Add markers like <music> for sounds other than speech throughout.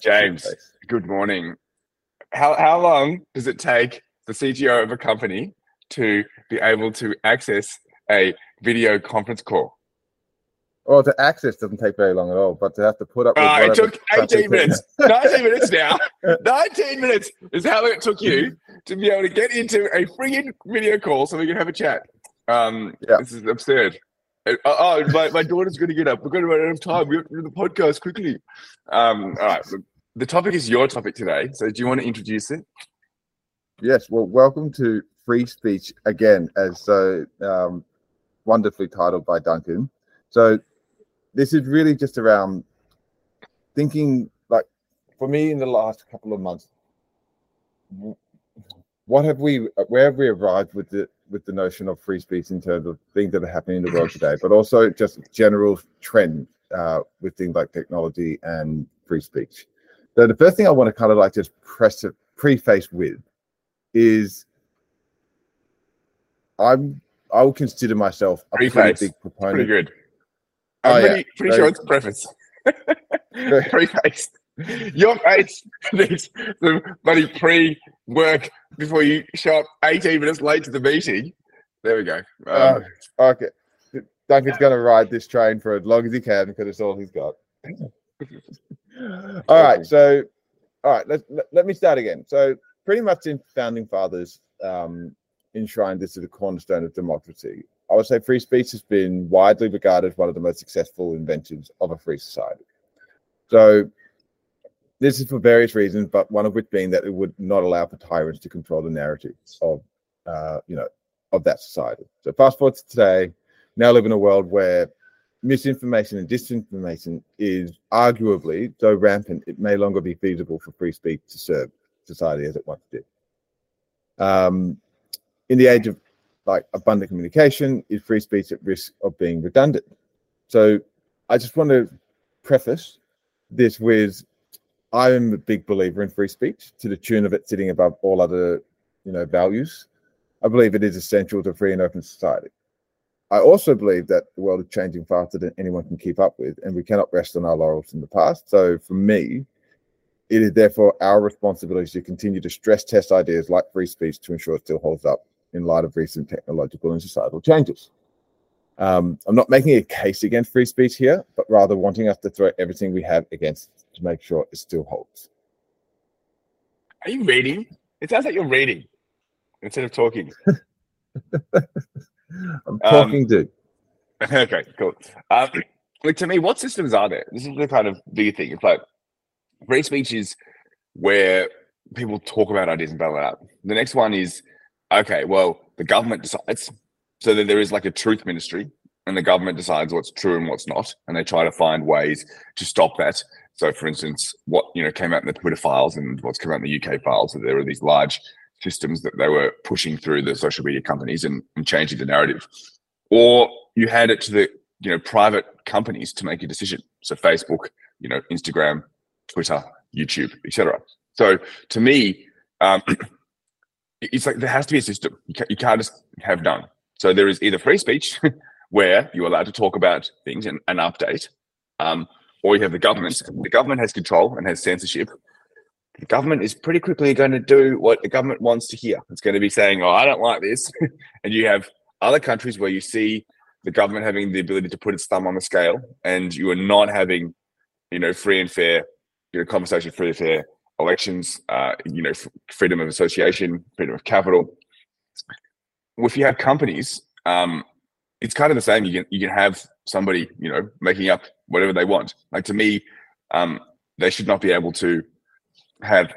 James, good morning. How how long does it take the CTO of a company to be able to access a video conference call? Well, to access doesn't take very long at all, but to have to put up. With Uh, it took 18 <laughs> minutes. 19 minutes now. 19 minutes is how long it took you to be able to get into a friggin' video call so we can have a chat. Um, Yeah. This is absurd. Uh, Oh, my, my daughter's going to get up. We're going to run out of time. We have to do the podcast quickly. Um, all right. The topic is your topic today. So do you want to introduce it? Yes. Well, welcome to Free Speech again, as so um, wonderfully titled by Duncan. So this is really just around thinking, like, for me in the last couple of months, what have we, where have we arrived with the with the notion of free speech in terms of things that are happening in the world today, but also just general trend uh, with things like technology and free speech. So the first thing I want to kind of like just press a preface with is I'm I would consider myself a pretty Preface. big Pretty proponent. good. Oh, I'm yeah. pretty, pretty sure it's a preface. <laughs> <laughs> Preface. Your face needs some bloody pre-work before you show up 18 minutes late to the meeting. There we go. Um, Uh, okay. Duncan's going to ride this train for as long as he can because it's all he's got. <laughs> all right. So, all right. Let's, let, let me start again. So, pretty much in founding fathers um, enshrined this as a cornerstone of democracy. I would say free speech has been widely regarded as one of the most successful inventions of a free society. So, this is for various reasons, but one of which being that it would not allow for tyrants to control the narratives of, uh, you know, of that society. So, fast forward to today, now live in a world where misinformation and disinformation is arguably so rampant it may longer be feasible for free speech to serve society as it once did. Um, in the age of like abundant communication, is free speech at risk of being redundant? So I just want to preface this with I am a big believer in free speech to the tune of it sitting above all other, you know, values. I believe it is essential to free and open society. I also believe that the world is changing faster than anyone can keep up with, and we cannot rest on our laurels in the past. So, for me, it is therefore our responsibility to continue to stress test ideas like free speech to ensure it still holds up in light of recent technological and societal changes. Um, I'm not making a case against free speech here, but rather wanting us to throw everything we have against to make sure it still holds. are you reading? It sounds like you're reading instead of talking. <laughs> I'm talking, dude. <laughs> okay, cool. Um, like to me, what systems are there? This is the kind of big thing. It's like free speech is where people talk about ideas and battle it out. The next one is okay, well, the government decides. So that there is like a truth ministry, and the government decides what's true and what's not, and they try to find ways to stop that. So, for instance, what you know came out in the Twitter files and what's come out in the UK files, that there were these large systems that they were pushing through the social media companies and, and changing the narrative. Or you hand it to the you know private companies to make a decision. So Facebook, you know, Instagram, Twitter, YouTube, etc. So to me, um, <clears throat> it's like there has to be a system. You can't, you can't just have none. So there is either free speech, <laughs> where you're allowed to talk about things and, and update, um, or you have the government. The government has control and has censorship. The government is pretty quickly going to do what the government wants to hear. It's going to be saying, "Oh, I don't like this," <laughs> and you have other countries where you see the government having the ability to put its thumb on the scale, and you are not having, you know, free and fair, you know, conversation, free and fair elections, uh, you know, freedom of association, freedom of capital. If you have companies, um, it's kind of the same. You can you can have somebody, you know, making up whatever they want. Like to me, um, they should not be able to have,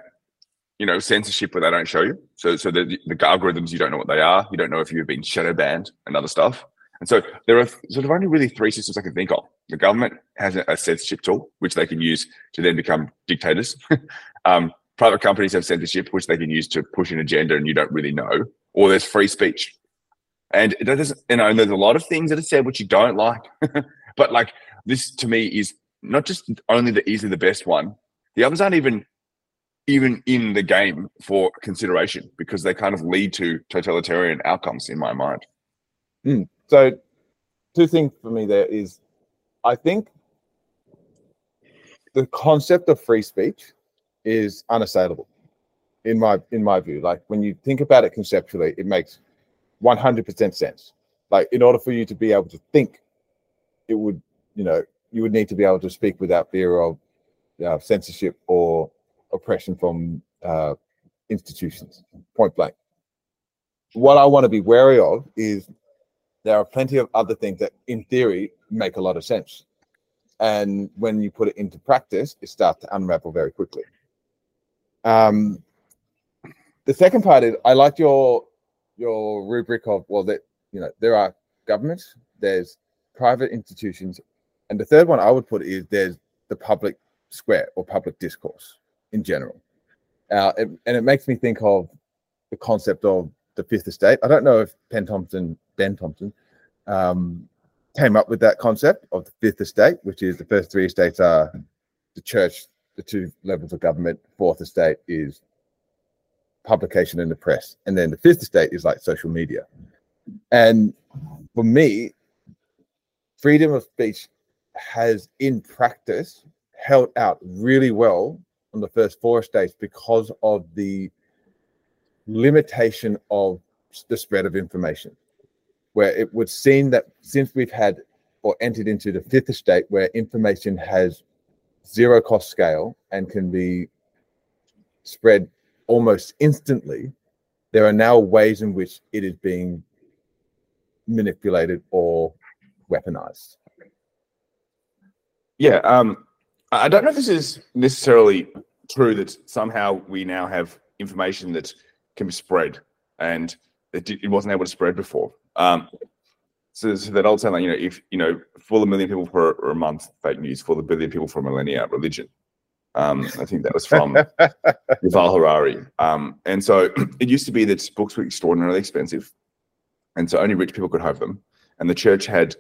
you know, censorship where they don't show you. So so the the algorithms you don't know what they are. You don't know if you've been shadow banned and other stuff. And so there are sort of only really three systems I can think of. The government has a, censorship tool, which they can use to then become dictators. <laughs> um, private companies have censorship, which they can use to push an agenda and you don't really know. Or there's free speech. And that doesn't, you know, there's a lot of things that are said which you don't like. <laughs> but like this to me is not just only the easily the best one. The others aren't even even in the game for consideration because they kind of lead to totalitarian outcomes in my mind. Hmm. So, two things for me there is, I think the concept of free speech is unassailable in my in my view. Like when you think about it conceptually, it makes 100% sense. Like in order for you to be able to think, it would you know you would need to be able to speak without fear of uh, censorship or oppression from uh, institutions. Point blank. What I want to be wary of is there are plenty of other things that, in theory, make a lot of sense. And when you put it into practice, it starts to unravel very quickly. Um, the second part is I like your your rubric of well that you know there are governments, there's private institutions, and the third one I would put is there's the public square or public discourse in general. Uh, it, and it makes me think of the concept of the fifth estate. I don't know if Penn Thompson, Ben Thompson, um, came up with that concept of the fifth estate, which is the first three estates are the church, the two levels of government. Fourth estate is publication in the press, and then the fifth estate is like social media. And for me, freedom of speech has, in practice, held out really well on the first four estates because of the limitation of the spread of information where it would seem that since we've had or entered into the fifth estate where information has zero cost scale and can be spread almost instantly, there are now ways in which it is being manipulated or weaponized. Yeah, um, I don't know if this is necessarily true that somehow we now have information that can be spread and it, it wasn't able to spread before. Um, so, so that old saying, like, you know, if you know, fool a million people for, for a month, fake news; fool a billion people for a millennia, religion. Um, I think that was from Yuval Harari. Um, and so <clears throat> it used to be that books were extraordinarily expensive, and so only rich people could have them. And the church had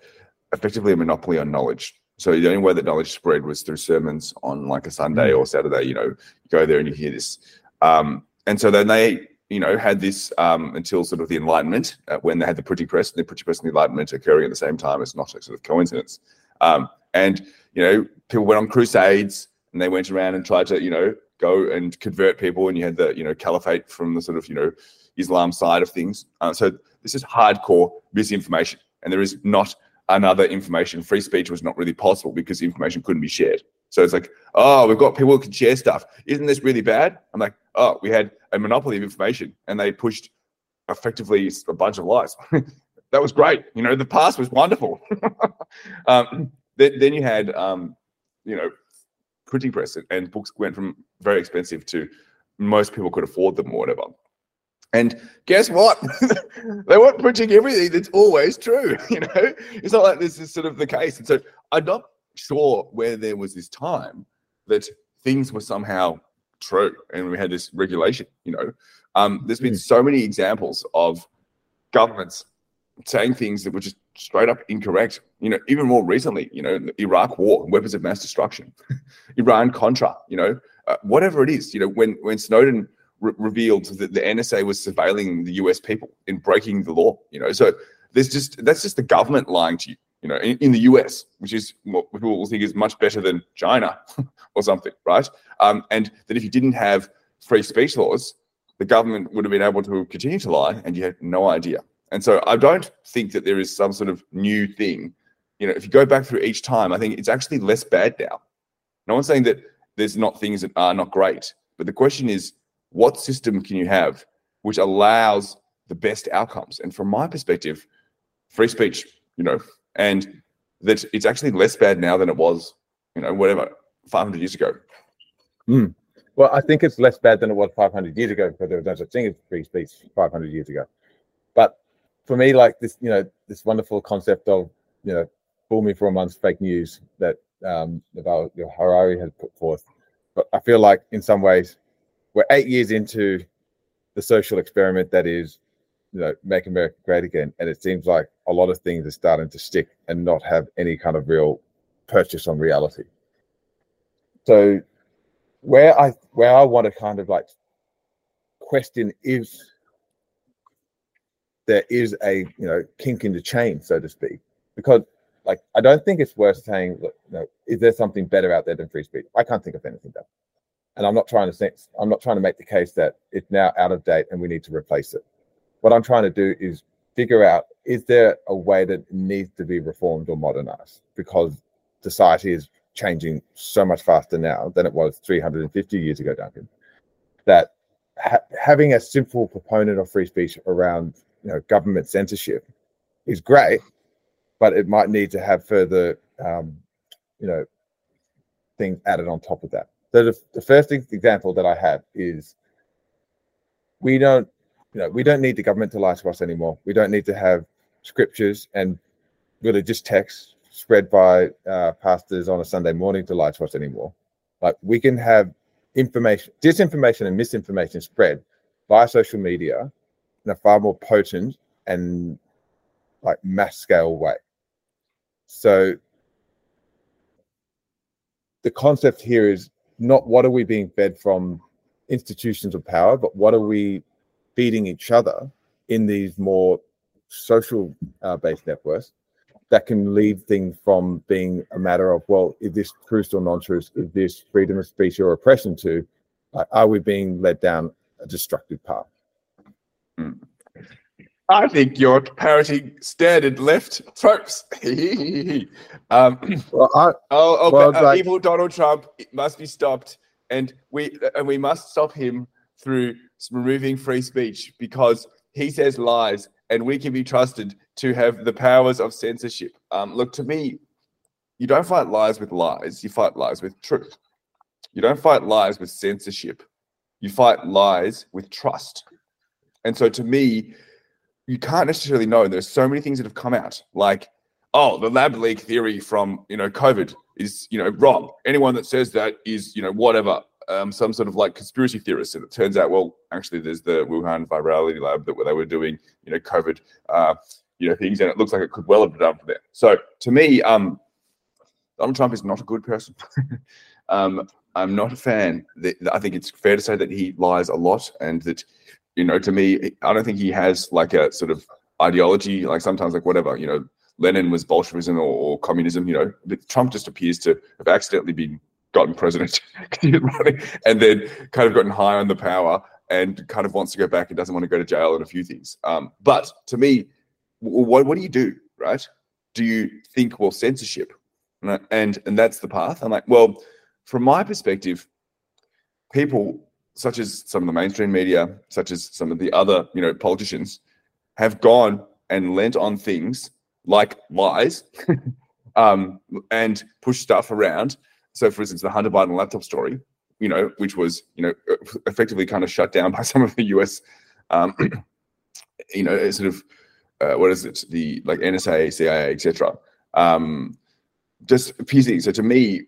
effectively a monopoly on knowledge. So the only way that knowledge spread was through sermons on like a Sunday or Saturday. You know, you go there and you hear this. Um, and so then they you know, had this um, until sort of the Enlightenment, uh, when they had the printing press, and the printing press and the Enlightenment occurring at the same time. It's not a sort of coincidence. Um, and you know, people went on crusades, and they went around and tried to, you know, go and convert people. And you had the, you know, caliphate from the sort of, you know, Islam side of things. Uh, so this is hardcore misinformation, and there is not another information. Free speech was not really possible because information couldn't be shared. So it's like, oh, we've got people who can share stuff. Isn't this really bad? I'm like, oh, we had a monopoly of information and they pushed effectively a bunch of lies. <laughs> that was great. You know, the past was wonderful. <laughs> um, then, then, you had, um, you know, printing press and books went from very expensive to most people could afford them or whatever. And guess what? <laughs> they weren't printing everything that's always true. <laughs> You know, it's not like this is sort of the case. And so I'm not sure where there was this time that things were somehow true and we had this regulation you know um, there's been hmm. so many examples of governments saying things that were just straight up incorrect you know even more recently you know iraq war weapons of mass destruction <laughs> iran contra you know uh, whatever it is you know when when snowden re- revealed that the nsa was surveilling the us people in breaking the law you know so there's just that's just the government lying to you you know, in, in, the US, which is what people will think is much better than China <laughs> or something, right? Um, and that if you didn't have free speech laws, the government would have been able to continue to lie and you had no idea. And so I don't think that there is some sort of new thing. You know, if you go back through each time, I think it's actually less bad now. No one's saying that there's not things that are not great, but the question is, what system can you have which allows the best outcomes? And from my perspective, free speech, you know, and that it's actually less bad now than it was, you know, whatever, 500 years ago. Mm. Well, I think it's less bad than it was 500 years ago because there was no such thing as free speech 500 years ago. For me, like this, you know, this wonderful concept of, you know, fool me for a month's fake news that um, Yuval Harari has put forth. But I feel like in some ways we're eight years into the social experiment that is you know, make America great again. And it seems like a lot of things are starting to stick and not have any kind of real purchase on reality. So where I where I want to kind of like question is there is a you know kink in the chain, so to speak, because like I don't think it's worth saying, you know, is there something better out there than free speech? I can't think of anything better. And I'm not trying to say, I'm not trying to make the case that it's now out of date and we need to replace it. What I'm trying to do is figure out is there a way that needs to be reformed or modernized because society is changing so much faster now than it was 350 years ago, Duncan. That ha- having a simple proponent of free speech around you know government censorship is great, but it might need to have further um, you know things added on top of that. So the, the first example that I have is we don't you know we don't need the government to lie to us anymore. We don't need to have scriptures and religious texts spread by uh, pastors on a Sunday morning to lie to us anymore. Like we can have information, disinformation, and misinformation spread via social media in a far more potent and like mass scale way. So the concept here is not what are we being fed from institutions of power, but what are we feeding each other in these more social uh, based networks that can lead things from being a matter of, well, is this truth or non-truth? Is this freedom of speech or oppression to, uh, are we being led down a destructive path? Mm. I think you're parroting standard left tropes. <laughs> um, well, I, oh, oh well, uh, like, evil Donald Trump must be stopped, and we and we must stop him through removing free speech because he says lies, and we can be trusted to have the powers of censorship. Um, look, to me, you don't fight lies with lies, you fight lies with truth. You don't fight lies with censorship, you fight lies with trust. And so to me, you can't necessarily know. There's so many things that have come out, like, oh, the lab leak theory from you know COVID is you know wrong. Anyone that says that is you know whatever, um, some sort of like conspiracy theorist. And it turns out, well, actually, there's the Wuhan virology lab that where they were doing you know COVID uh, you know things, and it looks like it could well have been done for them. So to me, um, Donald Trump is not a good person. <laughs> um, I'm not a fan. I think it's fair to say that he lies a lot, and that you know, to me, I don't think he has like a sort of ideology. Like sometimes, like whatever, you know, Lenin was Bolshevism or, or communism. You know, Trump just appears to have accidentally been gotten president <laughs> and then kind of gotten high on the power and kind of wants to go back and doesn't want to go to jail and a few things. Um, but to me, what, what do you do, right? Do you think, well, censorship? And, and, and that's the path. I'm like, well, from my perspective, people such as some of the mainstream media, such as some of the other, you know, politicians, have gone and lent on things like lies <laughs> um, and push stuff around. So, for instance, the Hunter Biden laptop story, you know, which was, you know, effectively kind of shut down by <laughs> some of the US, um, <clears throat> you know, sort of uh, what is it? The like NSA, CIA, etc. Um, just PC. So to me,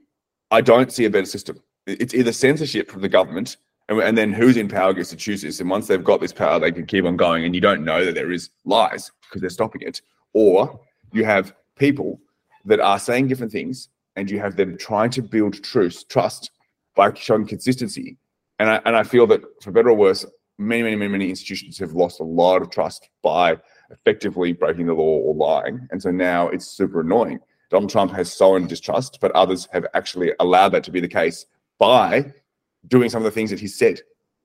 I don't see a better system. It's either censorship from the government, and, and then who's in power gets to choose this. And once they've got this power, they can keep on going, and you don't know that there is lies because they're stopping it. Or you have people that are saying different things, and you have them trying to build truth, trust by showing consistency. And I, and I feel that for better or worse, many, many, many, many institutions have lost a lot of trust by effectively breaking the law or lying. And so now it's super annoying. Donald Trump has sown distrust, but others have actually allowed that to be the case by doing some of the things that he said.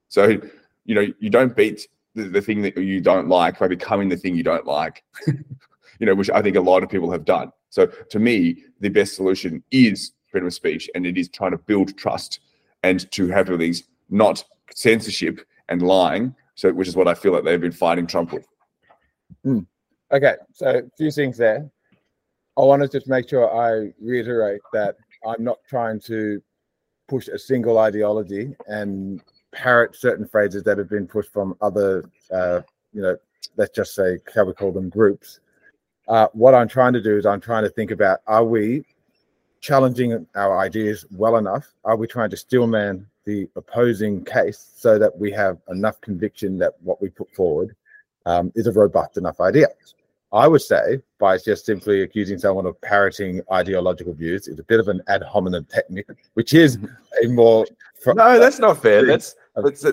So, you know, you don't beat the, the thing that you don't like by becoming the thing you don't like, <laughs> you know, which I think a lot of people have done. So to me, the best solution is freedom of speech and it is trying to build trust and to have these not censorship and lying. So, which is what I feel like they've been fighting Trump with. Mm. Okay, so a few things there. I want to just make sure I reiterate that I'm not trying to push a single ideology and parrot certain phrases that have been pushed from other, uh, you know, let's just say, how we call them groups. Uh, what I'm trying to do is I'm trying to think about are we challenging our ideas well enough? Are we trying to steelman the opposing case so that we have enough conviction that what we put forward um, is a robust enough idea. I would say by just simply accusing someone of parroting ideological views is a bit of an ad hominem technique, which is a more. no, that's not fair. That's, that's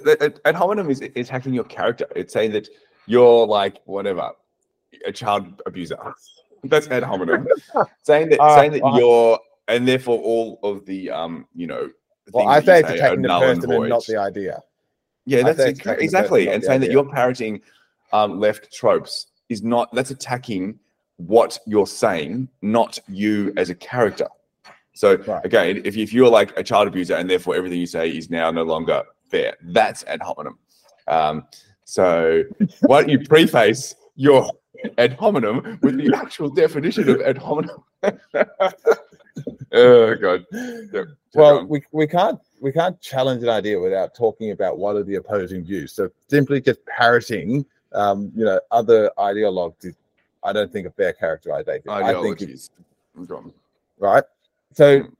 ad hominem is, hacking your character. It's saying that you're like whatever, a child abuser. <laughs> That's ad hominem. <laughs> saying that, Uh, saying that well, you're, and therefore all of the, um, you know, Well, I that say it's are attacking the null and person and not the idea. Yeah, that's think exa- attacking the exactly. person, And saying that you're parroting um, left tropes is not that's attacking what you're saying, not you as a character. So Right. again, if, if you're like a child abuser and therefore everything you say is now no longer fair, that's ad hominem. Um, so <laughs> why don't you preface your ad hominem with the actual definition of ad hominem? <laughs> oh god. Yeah, Well, we, we can't we can't challenge an idea without talking about what are the opposing views. So simply just parroting, um, you know, other ideologues is, I don't think, a fair characterization. on. I think, it's, Ideologies. Right. So, Mm.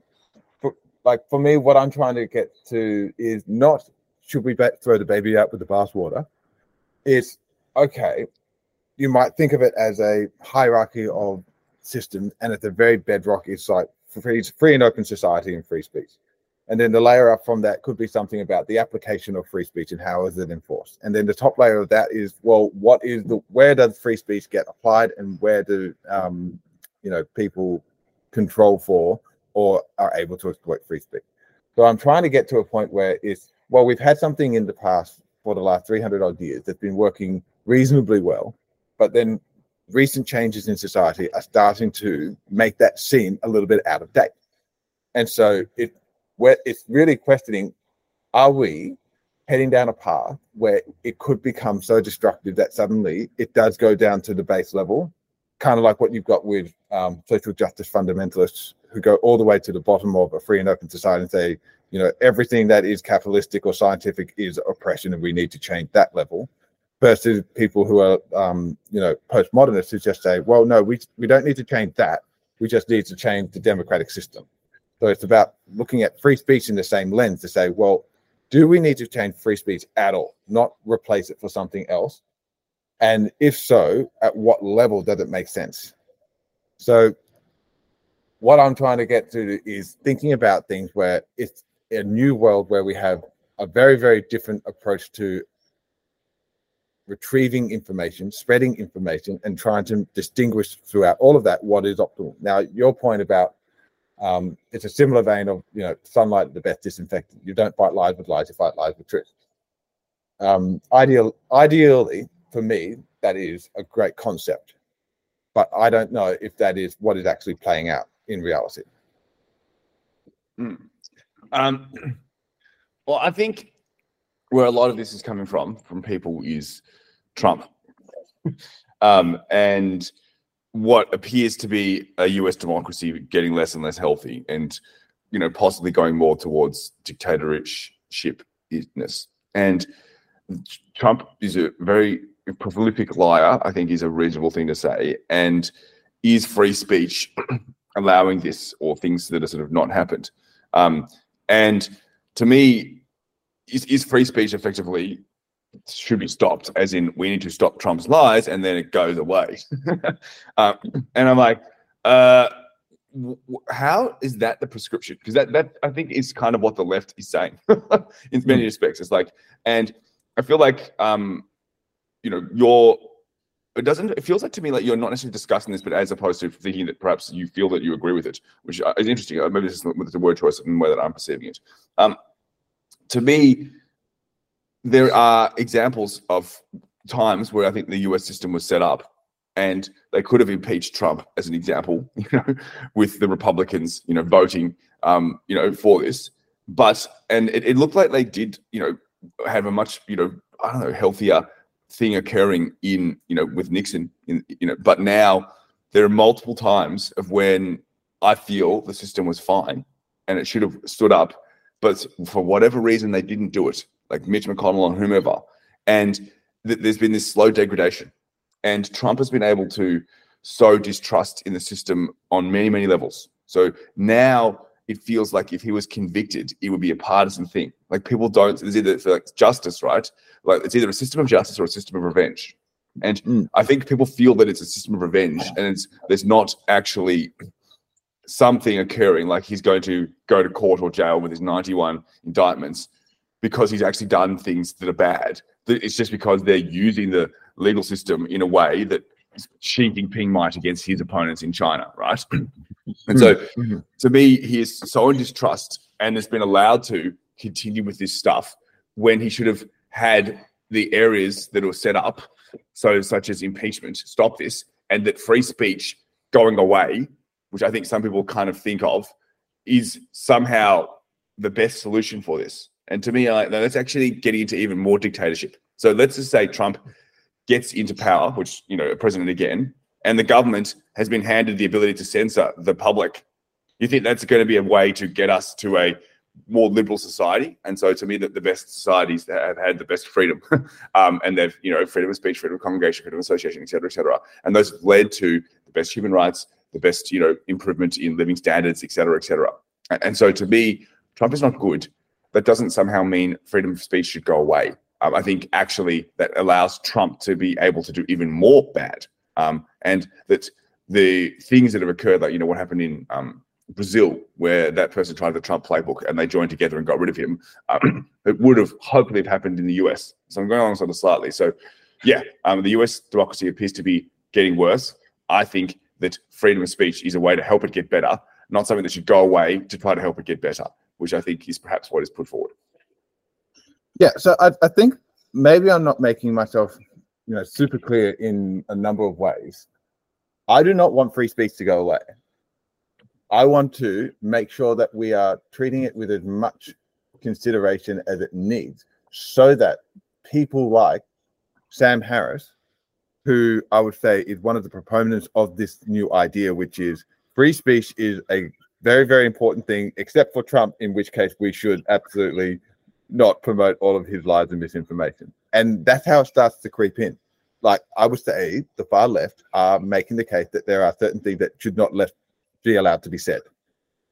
for, like for me, what I'm trying to get to is not should we throw the baby out with the bathwater. It's okay. You might think of it as a hierarchy of systems, and at the very bedrock is like free, free and open society and free speech. And then the layer up from that could be something about the application of free speech and how is it enforced. And then the top layer of that is well, what is the where does free speech get applied and where do um, you know people control for or are able to exploit free speech. So I'm trying to get to a point where it's well, we've had something in the past for the last 300 odd years that's been working reasonably well, but then recent changes in society are starting to make that seem a little bit out of date. And so it where it's really questioning are we heading down a path where it could become so destructive that suddenly it does go down to the base level, kind of like what you've got with um, social justice fundamentalists who go all the way to the bottom of a free and open society and say, you know, everything that is capitalistic or scientific is oppression and we need to change that level. Versus people who are, um, you know, postmodernists who just say, well, no, we, we don't need to change that. We just need to change the democratic system. So it's about looking at free speech in the same lens to say, well, do we need to change free speech at all, not replace it for something else? And if so, at what level does it make sense? So, what I'm trying to get to is thinking about things where it's a new world where we have a very, very different approach to retrieving information, spreading information, and trying to distinguish throughout all of that what is optimal. Now, your point about um, it's a similar vein of you know sunlight the best disinfectant. You don't fight lies with lies; you fight lies with truth. Um, ideal, ideally, for me, that is a great concept, but I don't know if that is what is actually playing out in reality. Um, well, I think where a lot of this is coming from, from people, is Trump. <laughs> um, and what appears to be a US democracy getting less and less healthy and, you know, possibly going more towards dictatorshipness. And Trump is a very prolific liar, I think is a reasonable thing to say. And is free speech <clears throat> allowing this or things that are sort of not happened? Um, and to me, is, is free speech effectively should be stopped? As in, we need to stop Trump's lies, and then it goes away. uh, <laughs> and I'm like, uh, w- w- how is that the prescription? Because that that I think is kind of what the left is saying <laughs> in many respects. It's like, and I feel like, um, you know, you're. It doesn't. It feels like to me like you're not necessarily discussing this, but as opposed to thinking that perhaps you feel that you agree with it, which uh, is interesting. Uh, Maybe this is the word choice and the way that I'm perceiving it. Um, to me, there are examples of times where I think the US system was set up and they could have impeached Trump as an example, <laughs> you know, with the Republicans, you know, voting, um, you know, for this. But, and it, it looked like they did, you know, have a much, you know, I don't know, healthier thing occurring in, you know, with Nixon, in, you know, but now there are multiple times of when I feel the system was fine and it should have stood up, but for whatever reason they didn't do it, like Mitch McConnell and whomever. And th- there's been this slow degradation. And Trump has been able to sow distrust in the system on many, many levels. So now it feels like if he was convicted, it would be a partisan thing. Like people don't, there's either like justice, right? Like it's either a system of justice or a system of revenge. And Mm. I think people feel that it's a system of revenge and it's there's not actually something occurring like he's going to go to court or jail with his 91 indictments because he's actually done things that are bad. It's just because they're using the legal system in a way that Xi Jinping might against his opponents in China, right? <clears throat> and so, mm-hmm. to me, he is so in distrust and has been allowed to continue with this stuff when he should have had the areas that were set up, so such as impeachment, stop this, and that free speech going away, which I think some people kind of think of, is somehow the best solution for this. And to me, like, that's actually getting into even more dictatorship. So let's just say Trump gets into power, which you know, a president again, and the government has been handed the ability to censor the public. You think that's going to be a way to get us to a more liberal society. And so to me, that the best societies that have had the best freedom. <laughs> um, and they've, you know, freedom of speech, freedom of congregation, freedom of association, et cetera, et cetera. And those have led to the best human rights, the best, you know, improvement in living standards, et cetera, et cetera. And so to me, Trump is not good. That doesn't somehow mean freedom of speech should go away. Um, I think actually that allows Trump to be able to do even more bad. Um, and that the things that have occurred, like, you know, what happened in um, Brazil, where that person tried the Trump playbook and they joined together and got rid of him, um, <clears throat> it would have hopefully have happened in the US. So I'm going on sort of slightly. So, yeah, um, the US democracy appears to be getting worse. I think that freedom of speech is a way to help it get better, not something that should go away to try to help it get better, which I think is perhaps what is put forward. Yeah, so I, I think maybe I'm not making myself, you know, super clear in a number of ways. I do not want free speech to go away. I want to make sure that we are treating it with as much consideration as it needs so that people like Sam Harris, who I would say is one of the proponents of this new idea, which is free speech is a very, very important thing, except for Trump, in which case we should absolutely not promote all of his lies and misinformation. And that's how it starts to creep in. Like I would say, the far left are making the case that there are certain things that should not left be allowed to be said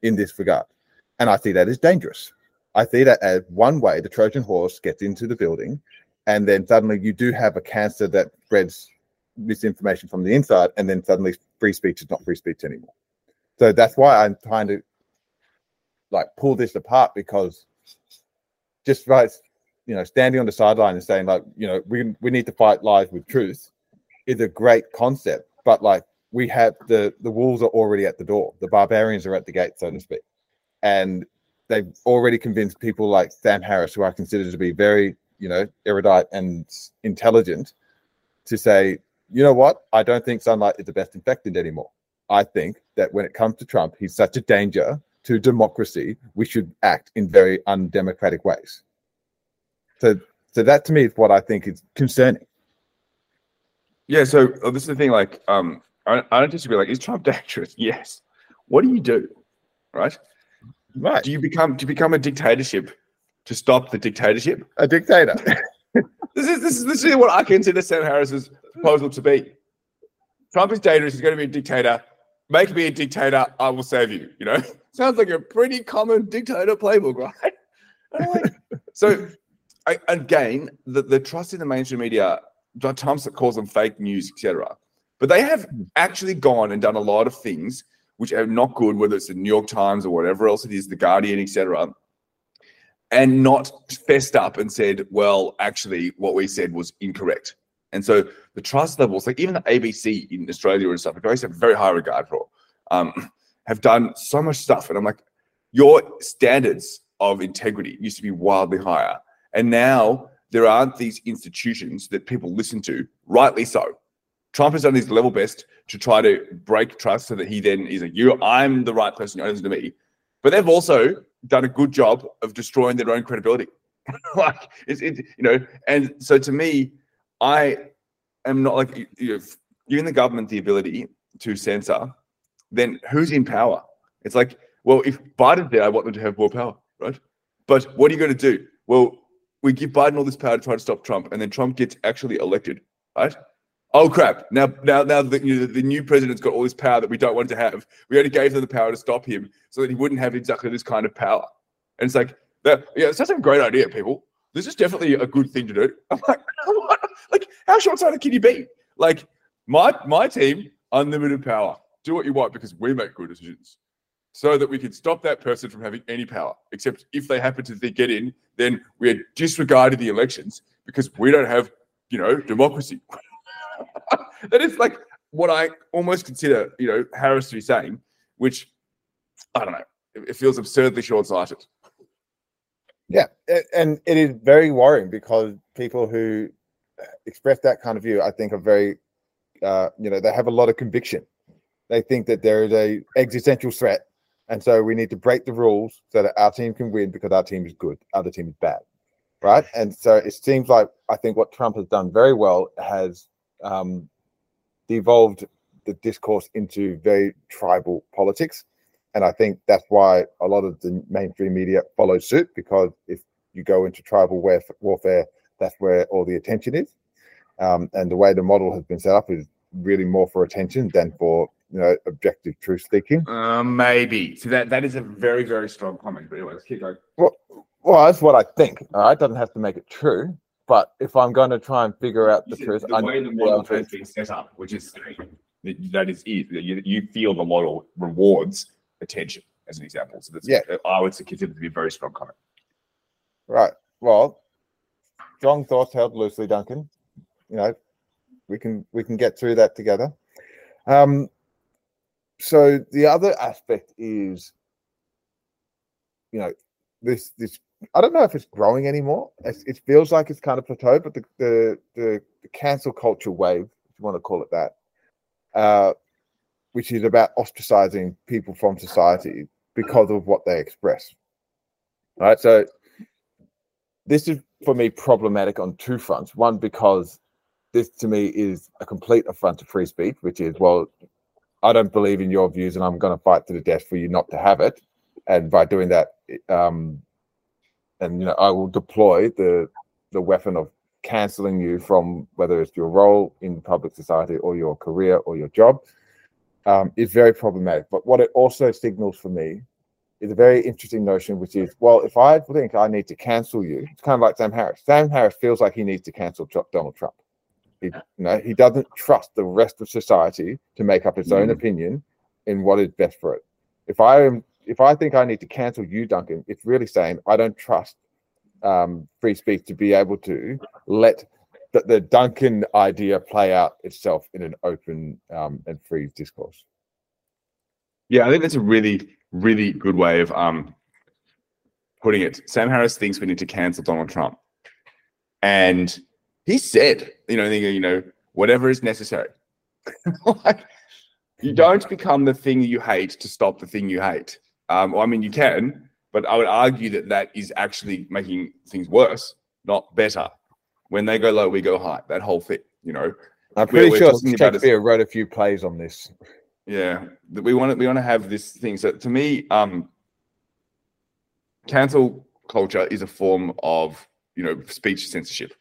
in this regard. And I see that as dangerous. I see that as one way the Trojan horse gets into the building, and then suddenly you do have a cancer that spreads misinformation from the inside, and then suddenly free speech is not free speech anymore. So that's why I'm trying to like pull this apart because just right, you know, standing on the sideline and saying like, you know, we we need to fight lies with truth is a great concept, but like we have the the wolves are already at the door. The barbarians are at the gate, so to speak, and they've already convinced people like Sam Harris, who I consider to be very you know erudite and intelligent, to say, you know what, I don't think sunlight is the best infectant anymore. I think that when it comes to Trump, he's such a danger to democracy. We should act in very undemocratic ways. So, so that to me is what I think is concerning. Yeah. So oh, this is the thing. Like, um, I, I don't disagree. Like, is Trump <laughs> dangerous? Yes. What do you do? Right? Right. Do you become do you become a dictatorship to stop the dictatorship? A dictator. <laughs> this is this is this is what I consider Sam Harris's proposal to be. Trump is dangerous. He's going to be a dictator. Make me a dictator. I will save you. You know, <laughs> sounds like a pretty common dictator playbook, right? Like, <laughs> so, I, again, the, the trust in the mainstream media. Trump calls them fake news, etc. But they have hmm. actually gone and done a lot of things which are not good, whether it's the New York Times or whatever else it is, the Guardian, etc., and not fessed up and said, "Well, actually, what we said was incorrect." And so the trust levels, like even the ABC in Australia and stuff, which I have very high regard for, um, <clears throat> have done so much stuff. And I'm like, your standards of integrity used to be wildly higher, and now there aren't these institutions that people listen to, rightly so. Trump has done his level best to try to break trust so that he then is like, you, I'm the right person, you listen to me. But they've also done a good job of destroying their own credibility. <laughs> like, it's, it, you know, and so to me, I am not like, you know, giving the government the ability to censor, then who's in power? It's like, well, if Biden's there, I want them to have more power, right? But what are you going to do? Well, we give Biden all this power to try to stop Trump, and then Trump gets actually elected, right? oh crap now now now the, you know, the new president's got all this power that we don't want to have we only gave them the power to stop him so that he wouldn't have exactly this kind of power and it's like that yeah it's such a great idea people this is definitely a good thing to do. <laughs> I'm like <laughs> like how short-sighted can you be? Like my my team unlimited power. Do what you want because we make good decisions. So that we can stop that person from having any power except if they happen to get in then we are disregarding the elections because we don't have you know democracy. <laughs> That is like what I almost consider, you know, Harris to be saying, which I don't know, it, it feels absurdly short-sighted. Yeah, and it is very worrying because people who express that kind of view, I think, are very, uh, you know, they have a lot of conviction. They think that there is a existential threat, and so we need to break the rules so that our team can win because our team is good, other team is bad, right? And so it seems like I think what Trump has done very well has um, devolved the discourse into very tribal politics. And I think that's why a lot of the mainstream media follow suit because if you go into tribal warf- warfare, that's where all the attention is. Um, and the way the model has been set up is really more for attention than for you know objective truth seeking. Um, maybe. So that that is a very very strong comment. But anyway, let's keep going. Well, well, that's what I think. All right, doesn't have to make it true. But if I'm going to try and figure out the truth, the I way the model has been set up, which is that that is it. You, you feel the model rewards attention, as an example. So that's Yeah. I would consider to be a very strong comment. Right. Well, strong thoughts held loosely, Duncan. You know, we can we can get through that together. Um, so the other aspect is, you know, this this I don't know if it's growing anymore. It's, it feels like it's kind of plateaued, but the the the, the cancel culture wave, if you want to call it that, uh, which is about ostracizing people from society because of what they express. All right. So this is for me problematic on two fronts. One, because this to me is a complete affront to free speech, which is, well, I don't believe in your views and I'm going to fight to the death for you not to have it. And by doing that, um, and you know, I will deploy the the weapon of canceling you from whether it's your role in public society or your career or your job um, is very problematic. But what it also signals for me is a very interesting notion, which is, well, if I think I need to cancel you, it's kind of like Sam Harris. Sam Harris feels like he needs to cancel Donald Trump. He, you know, he doesn't trust the rest of society to make up its own Mm. opinion in what is best for it. If I am, if I think I need to cancel you, Duncan, it's really saying I don't trust um, free speech to be able to let the, the Duncan idea play out itself in an open um, and free discourse. Yeah, I think that's a really, really good way of um putting it. Sam Harris thinks we need to cancel Donald Trump, and he said, you know, you know, whatever is necessary. <laughs> like, you don't become the thing you hate to stop the thing you hate. Um, well, I mean, you can, but I would argue that that is actually making things worse, not better. When they go low, we go high. That whole thing, you know. I'm pretty we're sure Shakespeare wrote a few plays on this. Yeah, we want to we want to have this thing. So to me, um, cancel culture is a form of you know speech censorship,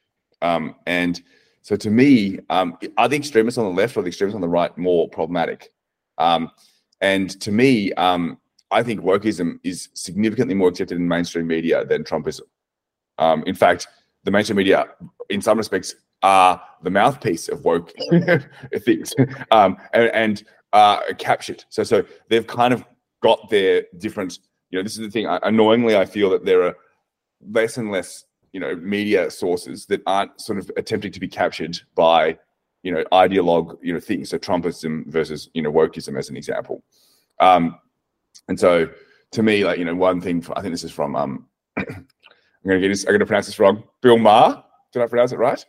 um, and so to me, um, are the extremists on the left or the extremists on the right more problematic? Um, and to me, um, I think wokeism is significantly more accepted in mainstream media than Trumpism. Um, in fact, the mainstream media, in some respects, are the mouthpiece of woke <laughs> things um, and, and uh, captured. So, so they've kind of got their different. You know, this is the thing. I- Annoyingly, I feel that there are less and less, you know, media sources that aren't sort of attempting to be captured by, you know, ideologue, you know, things. So Trumpism versus, you know, wokeism, as an example. Um, and so, to me, like you know, one thing. I think this is from. Um, <clears throat> I'm gonna get this. I'm gonna pronounce this wrong. Bill Maher. Did I pronounce it right?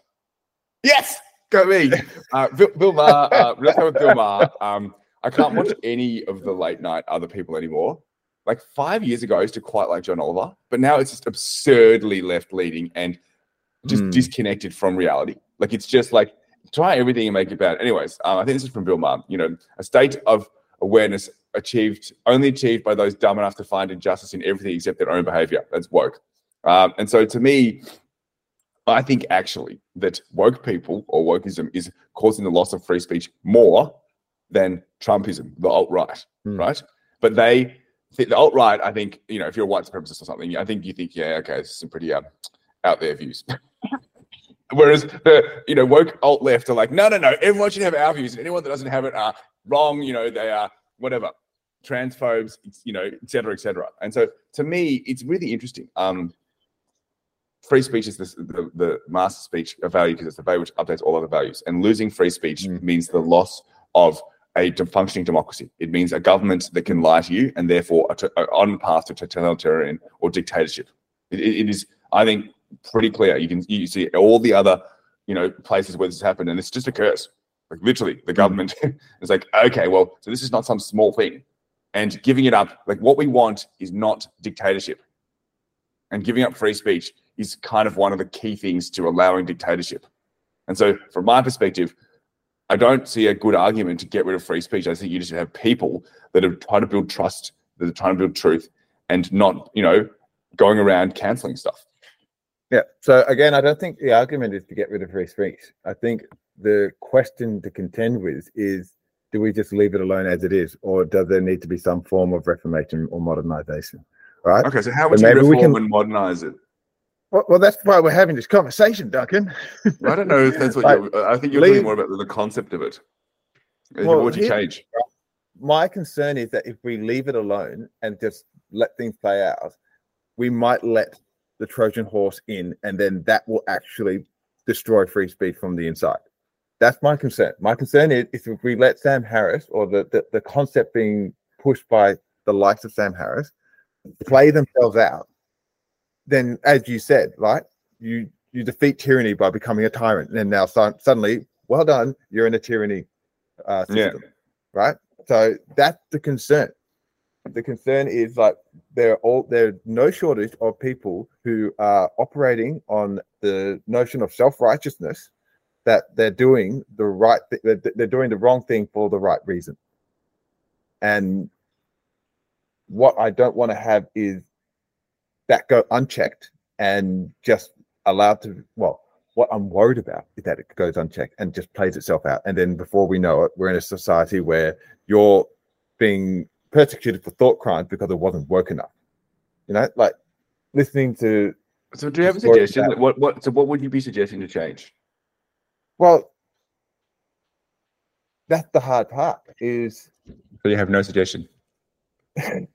Yes. Go me. <laughs> Uh, Bill, Bill Maher. Uh, let's go with Bill Maher. Um, I can't watch any of the late night other people anymore. Like five years ago, I used to quite like John Oliver, but now it's just absurdly left leaning and just Hmm. disconnected from reality. Like it's just like try everything and make it bad. Anyways, um, I think this is from Bill Maher. You know, a state of awareness achieved only achieved by those dumb enough to find injustice in everything except their own behavior. That's woke. Um, and so to me, I think actually that woke people or wokeism is causing the loss of free speech more than Trumpism, the alt right, Hmm. right? But they, the alt right, I think, you know, if you're a white supremacist or something, I think you think, yeah, okay, this is some pretty um, out there views. <laughs> Whereas the, you know, woke alt left are like, no, no, no, everyone should have our views, and anyone that doesn't have it are wrong. You know, they are whatever, transphobes, you know, et cetera, et cetera. And so to me, it's really interesting. Um, free speech is this, the, the master speech of value because it's the value which updates all other values. And losing free speech Mm. means the loss of a functioning democracy. It means a government that can lie to you and therefore a t- a- on the path to totalitarian or dictatorship. It, it- it is, I think, pretty clear. You can you see all the other, you know, places where this has happened, and it's just occurs. Like literally, the government <laughs> is like, okay, well, so this is not some small thing, and giving it up. Like what we want is not dictatorship, and giving up free speech is kind of one of the key things to allowing dictatorship. And so, from my perspective, I don't see a good argument to get rid of free speech. I think you just have people that are trying to build trust, that are trying to build truth, and not, you know, going around canceling stuff. Yeah. So again, I don't think the argument is to get rid of free speech. I think the question to contend with is do we just leave it alone as it is, or does there need to be some form of reformation or modernization? Right. Okay, so how would you maybe we reform can- and modernize it? Well, well, that's why we're having this conversation, Duncan. I don't know if that's what <laughs> Like, you're, I think you're leave- talking more about the concept of it. Well, what would you change? My concern is that if we leave it alone and just let things play out, we might let the Trojan horse in, and then that will actually destroy free speech from the inside. That's my concern. My concern is, is if we let Sam Harris or the, the, the concept being pushed by the likes of Sam Harris play themselves out, then as you said, right, you you defeat tyranny by becoming a tyrant, and now so- suddenly, well done, you're in a tyranny uh, Yeah. right? So that's the concern. The concern is like there are all there's no shortage of people who are operating on the notion of self righteousness that they're doing the right they're doing the wrong thing for the right reason. And what I don't want to have is that go unchecked and just allowed to well what I'm worried about is that it goes unchecked and just plays itself out. And then before we know it, we're in a society where you're being persecuted for thought crimes because it wasn't woke enough. You know, like listening to So do you have a suggestion? about- What what so what would you be suggesting to change? well, that's the hard part is So you have no suggestion. <laughs>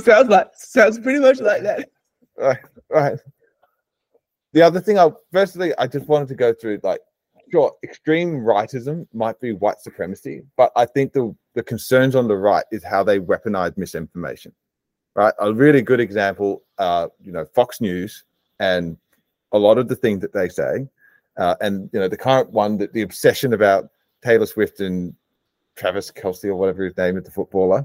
sounds like sounds pretty much like that. right, right. The other thing I firstly I just wanted to go through like sure extreme rightism might be white supremacy, but I think the the concerns on the right is how they weaponize misinformation. Right, a really good example, uh, you know, Fox News and a lot of the things that they say, uh, and you know, the current one that the obsession about Taylor Swift and Travis Kelce or whatever his name is, the footballer,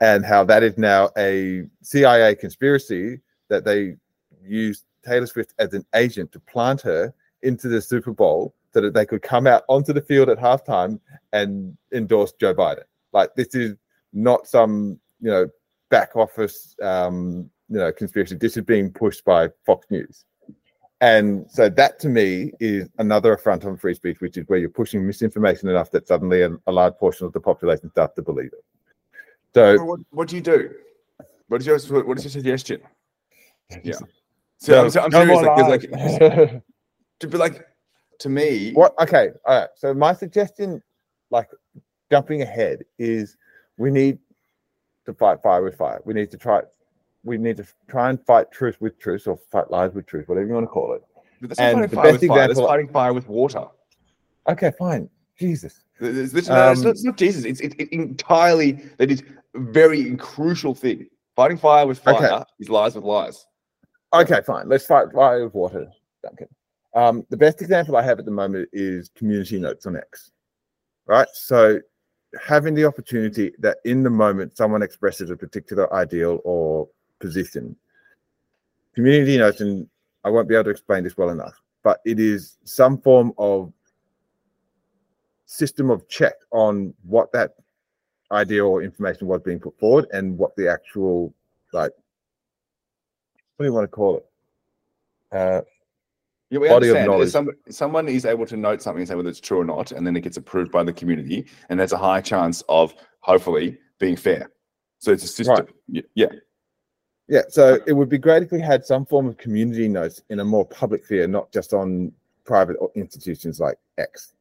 and how that is now a CIA conspiracy that they used Taylor Swift as an agent to plant her into the Super Bowl so that they could come out onto the field at halftime and endorse Joe Biden. Like this is not some you know back office um, you know conspiracy. This is being pushed by Fox News. And so that to me is another affront on free speech, which is where you're pushing misinformation enough that suddenly a, a large portion of the population starts to believe it. So what, what do you do? What is your what is your suggestion? Yeah. So No, I'm, so I'm no serious. more Like, like to be like to me. what okay all right so my suggestion like jumping ahead is we need to fight fire with fire we need to try we need to try and fight truth with truth or fight lies with truth whatever you want to call it That's and the best with fire. That's fighting fire with water. okay fine jesus It's, it's, no, it's, Um, not, it's not Jesus. It's, it's entirely that is a very crucial thing. Fighting fire with fire Okay. is lies with lies. okay fine let's fight fire with water duncan um, the best example i have at the moment is community notes on x right so having the opportunity that in the moment someone expresses a particular ideal or position community notes and i won't be able to explain this well enough but it is some form of system of check on what that idea or information was being put forward and what the actual like what do you want to call it uh Yeah, we Body of understand. If knowledge. Some, someone is able to note something and say whether it's true or not, and then it gets approved by the community, and there's a high chance of hopefully being fair. So it's a system. Y- Yeah. Yeah, so it would be great if we had some form of community notes in a more public sphere, not just on private institutions like X.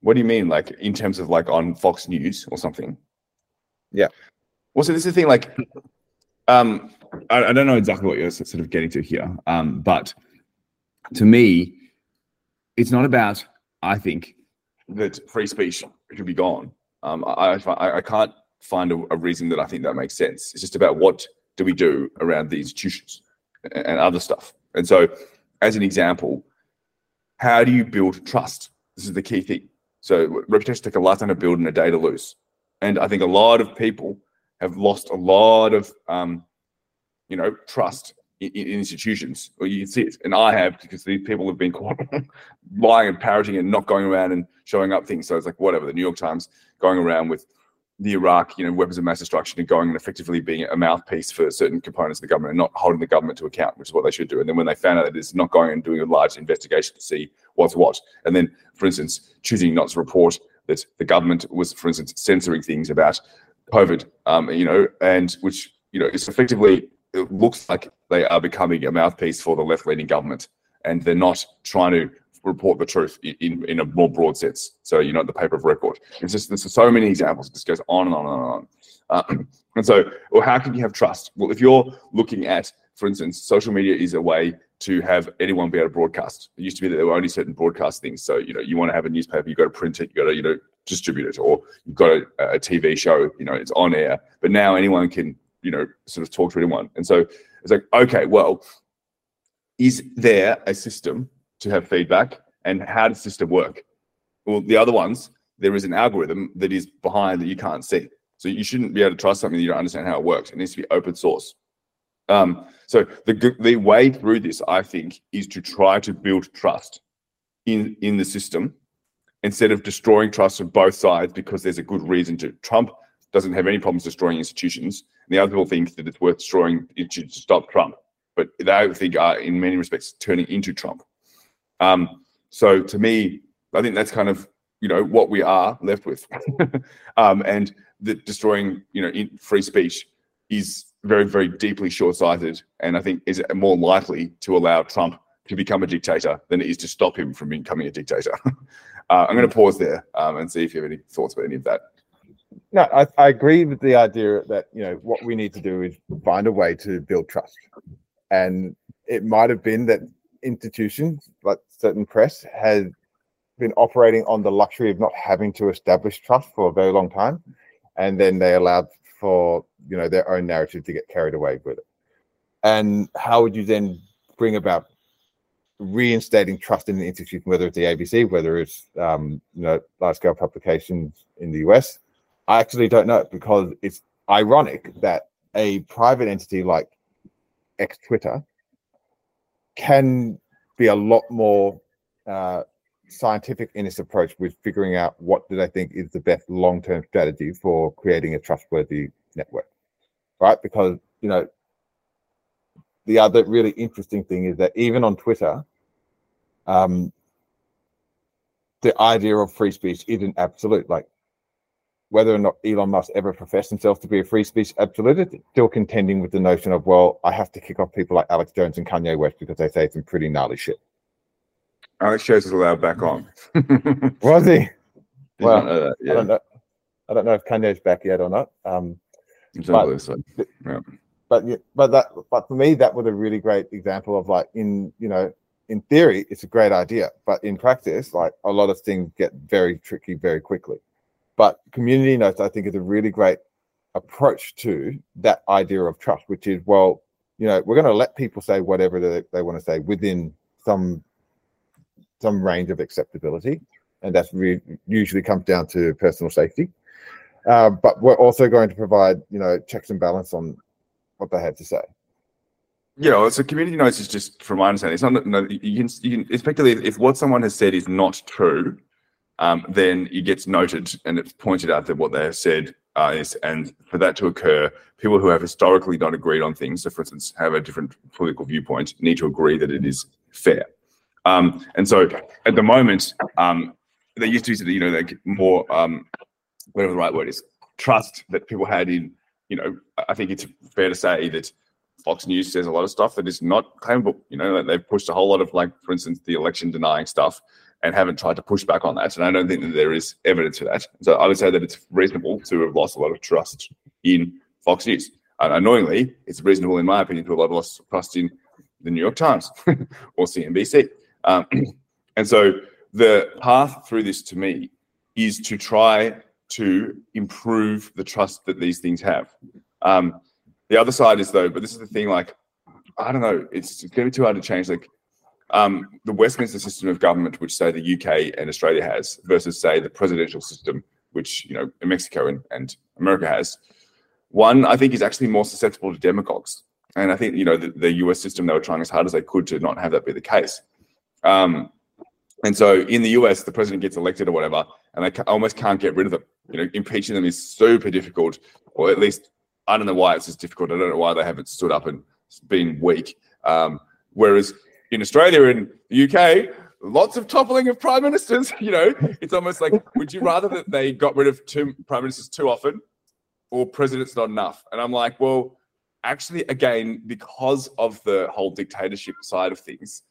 What do you mean, like in terms of like on Fox News or something? Yeah. Well, so this is the thing. Like, um, I, I don't know exactly what you're sort of getting to here, um, but to me, it's not about, I think, that free speech should be gone. Um, I, I, I can't find a, a reason that I think that makes sense. It's just about what do we do around the institutions and, other stuff. And so, as an example, how do you build trust? This is the key thing. So reputations take a lifetime to build and a day to lose. And I think a lot of people have lost a lot of, um, you know, trust in, in, institutions. Or you can see it, and I have because these people have been caught <laughs> lying and parroting and not going around and showing up things. So it's like whatever. The New York Times going around with the Iraq, you know, weapons of mass destruction and going and effectively being a mouthpiece for certain components of the government and not holding the government to account, which is what they should do. And then when they found out that it's not going and doing a large investigation to see what's what, and then, for instance, choosing not to report that the government was, for instance, censoring things about COVID, um, you know, and which, you know, is effectively, it looks like they are becoming a mouthpiece for the left leaning government and they're not trying to report the truth in, in a more broad sense. So, you know, the paper of record. It's just, there's so many examples. This goes on and on and on. Uh, <clears throat> and so, well, how can you have trust? Well, if you're looking at, for instance, social media is a way to have anyone be able to broadcast. It used to be that there were only certain broadcast things. So, you know, you want to have a newspaper, you got to print it, you got to, you know, distribute it, or you've got a, a TV show, you know, it's on air. But now anyone can, you know, sort of talk to anyone. And so it's like, okay, well, is there a system to have feedback and how does the system work? Well, the other ones, there is an algorithm that is behind that you can't see. So you shouldn't be able to trust something you don't understand how it works. It needs to be open source. Um, so the the way through this, I think, is to try to build trust in in the system instead of destroying trust on both sides because there's a good reason to. Trump doesn't have any problems destroying institutions. And the other people think that it's worth destroying institutions to stop Trump, but they think are in many respects turning into Trump. Um, so to me, I think that's kind of you know what we are left with, <laughs> um, and that destroying you know free speech is very very deeply short-sighted, and I think is more likely to allow Trump to become a dictator than it is to stop him from becoming a dictator. <laughs> uh, I'm going to pause there um, and see if you have any thoughts about any of that. No, I, I agree with the idea that you know what we need to do is find a way to build trust, and it might have been that institutions like certain press has been operating on the luxury of not having to establish trust for a very long time, and then they allowed for you know their own narrative to get carried away with it. And how would you then bring about reinstating trust in the institution, whether it's the ABC, whether it's um, you know large scale publications in the US? I actually don't know because it's ironic that a private entity like X Twitter can be a lot more uh, scientific in its approach with figuring out what do they think is the best long-term strategy for creating a trustworthy network right? Because you know the other really interesting thing is that even on twitter um the idea of free speech isn't absolute. Like whether or not Elon Musk ever professed himself to be a free speech absolutist, still contending with the notion of, well, I have to kick off people like Alex Jones and Kanye West because they say some pretty gnarly shit. Alex Jones is allowed back on. <laughs> Was he? well, yeah. I don't know. I don't know if Kanye's back yet or not. Um, but, yeah. but but that but for me that was a really great example of like in you know in theory it's a great idea, but in practice like a lot of things get very tricky very quickly. But community notes, I think, is a really great approach to that idea of trust, which is, well, you know, we're going to let people say whatever they, they want to say within some some range of acceptability, and that's re- usually comes down to personal safety. Uh, but we're also going to provide, you know, checks and balance on what they have to say. Yeah, so community notes is just, from my understanding, it's not. No, you can, you can effectively, if what someone has said is not true, um, then it gets noted and it's pointed out that what they have said uh, is, and for that to occur, people who have historically not agreed on things, so for instance, have a different political viewpoint, need to agree that it is fair. Um, and so at the moment, um, they used to be, you know, like more, um, whatever the right word is, trust that people had in, you know, I think it's fair to say that Fox News says a lot of stuff that is not claimable. You know, that they've pushed a whole lot of, like, for instance, the election denying stuff and haven't tried to push back on that. And I don't think that there is evidence for that. So I would say that it's reasonable to have lost a lot of trust in Fox News. And annoyingly, it's reasonable, in my opinion, to have lost trust in the New York Times <laughs> or CNBC. Um, <clears throat> And so the path through this to me is to try to improve the trust that these things have. Um, the other side is though, but this is the thing, like, I don't know, it's, it's going to be too hard to change. Like, um, the Westminster system of government, which say the UK and Australia has, versus say the presidential system, which you know Mexico and, and America has. One, I think, is actually more susceptible to demagogues, and I think you know the, the US system they were trying as hard as they could to not have that be the case. Um, and so in the US, the president gets elected or whatever, and they ca- almost can't get rid of them. You know, impeaching them is super difficult, or at least I don't know why it's as difficult. I don't know why they haven't stood up and been weak. Um, whereas in Australia and the UK, lots of toppling of prime ministers. <laughs> You know, it's almost like, would you rather that they got rid of two prime ministers too often, or presidents not enough? And I'm like, well, actually, again, because of the whole dictatorship side of things,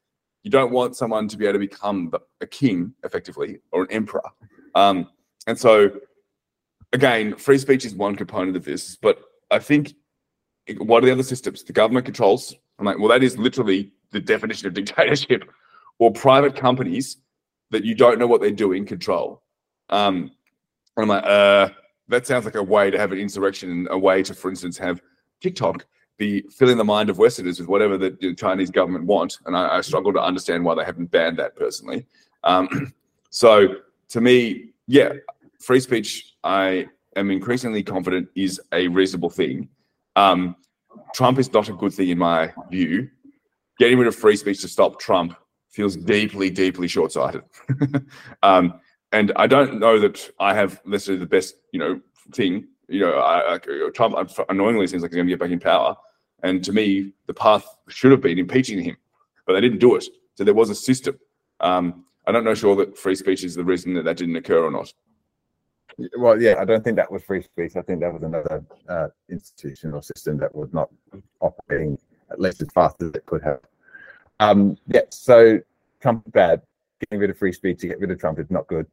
you don't want someone to be able to become a king effectively or an emperor. Um, and so, again, free speech is one component of this, but I think what are the other systems? The government controls. I'm like, well, that is literally the definition of dictatorship, <laughs> or private companies that you don't know what they're doing control. Um, and I'm like, uh, that sounds like a way to have an insurrection, a way to, for instance, have TikTok be filling the mind of Westerners with whatever the, Chinese government want. And I, I, struggle to understand why they haven't banned that personally. Um, <clears throat> so to me, yeah, free speech, I am increasingly confident is a reasonable thing. Um, Trump is not a good thing in my view. Getting rid of free speech to stop Trump feels deeply, deeply short-sighted. <laughs> um, and I don't know that I have necessarily the best, you know, thing. You know, I, I, Trump annoyingly seems like he's going to get back in power. And to me, the path should have been impeaching him, but they didn't do it. So there was a system. Um, I don't know sure that free speech is the reason that that didn't occur or not. Well, yeah, I don't think that was free speech. I think that was another uh, system that was not operating at least as fast as it could have. Um, yeah, so Trump bad. Getting rid of free speech to get rid of Trump is not good.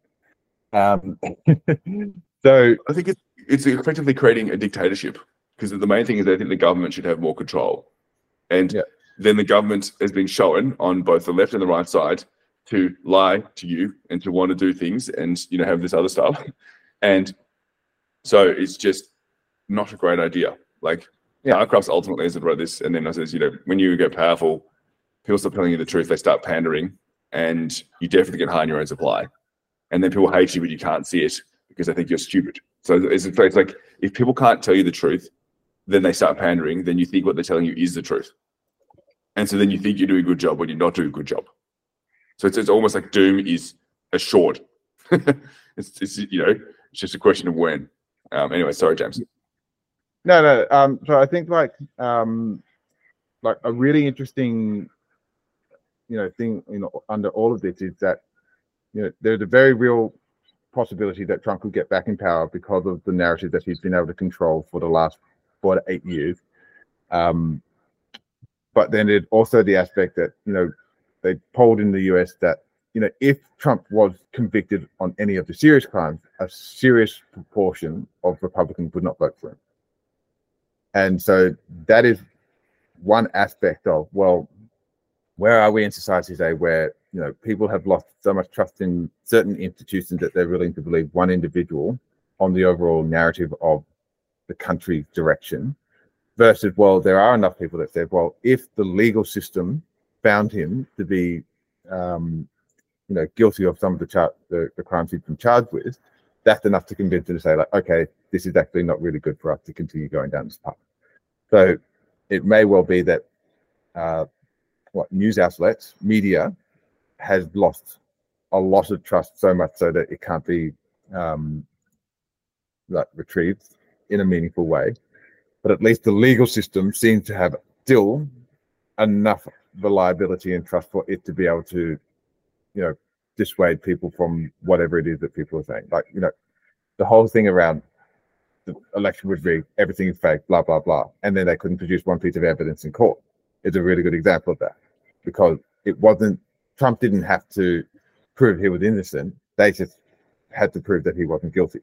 Um, <laughs> so I think it's it's effectively creating a dictatorship because the main thing is I think the government should have more control, and yeah. then the government has been shown on both the left and the right side to lie to you and to want to do things and you know have this other stuff <laughs> and so it's just not a great idea. Like yeah. Starcraft's ultimately is about this. And then I says, you know, when you get powerful, people start telling you the truth, they start pandering, and you definitely get high in your own supply. And then people hate you, but you can't see it because they think you're stupid. So it's, it's like if people can't tell you the truth, then they start pandering, then you think what they're telling you is the truth. And so then you think you're doing a good job when you're not doing a good job. So it's, it's almost like doom is assured. <laughs> it's, it's, you know, it's just a question of when. Um, anyway, sorry, James. No, no. Um, so I think like um, like a really interesting, you know, thing you know under all of this is that you know there's a very real possibility that Trump could get back in power because of the narrative that he's been able to control for the last four to eight years. Um, but then it also the aspect that you know they polled in the US that you know, if Trump was convicted on any of the serious crimes, a serious proportion of Republicans would not vote for him. And so that is one aspect of, well, where are we in society today where, you know, people have lost so much trust in certain institutions that they're willing to believe one individual on the overall narrative of the country's direction versus, well, there are enough people that said, well, if the legal system found him to be um, you know, guilty of some of the, char- the, the crimes he's been charged with, that's enough to convince them to say, like, okay, this is actually not really good for us to continue going down this path. So it may well be that uh, what news outlets, media, has lost a lot of trust so much so that it can't be um, like retrieved in a meaningful way. But at least the legal system seems to have still enough reliability and trust for it to be able to you know, dissuade people from whatever it is that people are saying. Like, you know, the whole thing around the election was rigged, everything is fake, blah, blah, blah. And then they couldn't produce one piece of evidence in court is a really good example of that because it wasn't, Trump didn't have to prove he was innocent. They just had to prove that he wasn't guilty.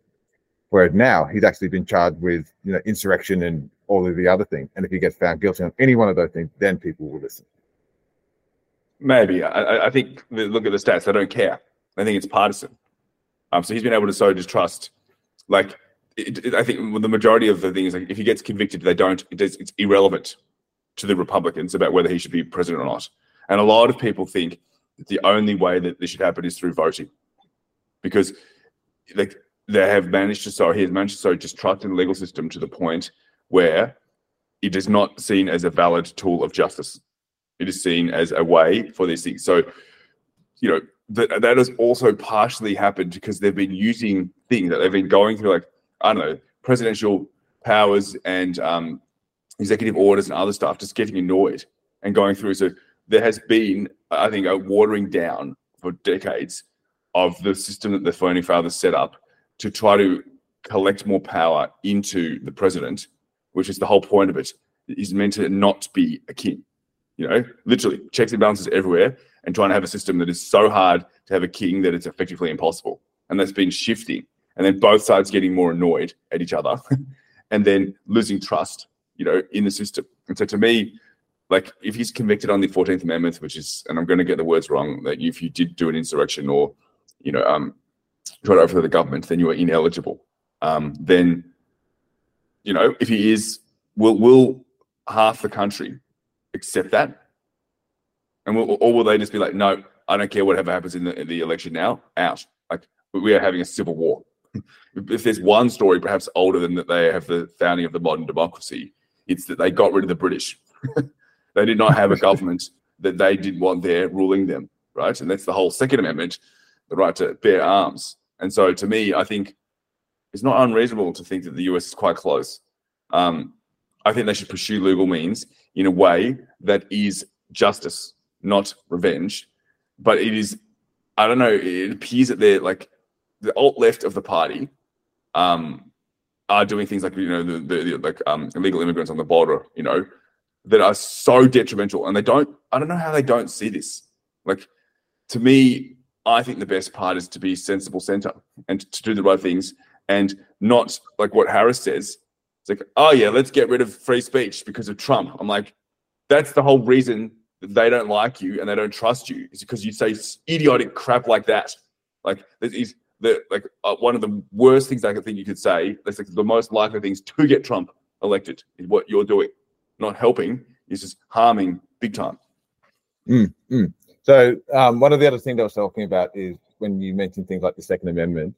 Whereas now he's actually been charged with, you know, insurrection and all of the other things. And if he gets found guilty on any one of those things, then people will listen. maybe. I, I- I think look at the stats. They don't care. I think it's partisan. Um, so he's been able to sow distrust. Like, it, it- I think the majority of the things, like if he gets convicted, they don't. It is, it's irrelevant to the Republicans about whether he should be president or not. And a lot of people think that the only way that this should happen is through voting, because like they have managed to sow, he has managed to sow distrust in the legal system to the point where it is not seen as a valid tool of justice. It is seen as a way for these things. So, you know, that that has also partially happened because they've been using things that they've been going through, like I don't know, presidential powers and um, executive orders and other stuff, just getting annoyed and going through. So there has been, I think, a watering down for decades of the system that the founding fathers set up to try to collect more power into the president, which is the whole point of it, is meant to not be a king. You know, literally checks and balances everywhere, and trying to have a system that is so hard to have a king that it's effectively impossible. And that's been shifting, and then both sides getting more annoyed at each other, <laughs> and then losing trust, you know, in the system. And so to me, like if he's convicted on the Fourteenth Amendment, which is, and I'm going to get the words wrong, that if you did do an insurrection or, you know, um, try to overthrow the government, then you are ineligible. Um, then, you know, if he is, will will half the country accept that? And will, or will they just be like, no, I don't care whatever happens in the, in the election now, out. Like we are having a civil war. <laughs> if there's one story, perhaps older than that, they have the founding of the modern democracy. It's that they got rid of the British. <laughs> they did not have a <laughs> government that they didn't want there ruling them, right? And that's the whole Second Amendment, the right to bear arms. And so, to me, I think it's not unreasonable to think that the US is quite close. Um, I think they should pursue legal means in a way that is justice, not revenge. But it is, I don't know, it appears that they're like the alt left of the party um, are doing things like, you know, the, the, the like um, illegal immigrants on the border, you know, that are so detrimental. And they don't, I don't know how they don't see this. Like, to me, I think the best part is to be sensible center and to do the right things and not like what Harris says. It's like, oh yeah, let's get rid of free speech because of Trump. I'm like, that's the whole reason they don't like you and they don't trust you is because you say idiotic crap like that. Like this is like uh, one of the worst things I could think you could say. That's like the most likely things to get Trump elected is what you're doing, not helping. Is just harming big time. So um, one of the other things I was talking about is when you mentioned things like the Second Amendment,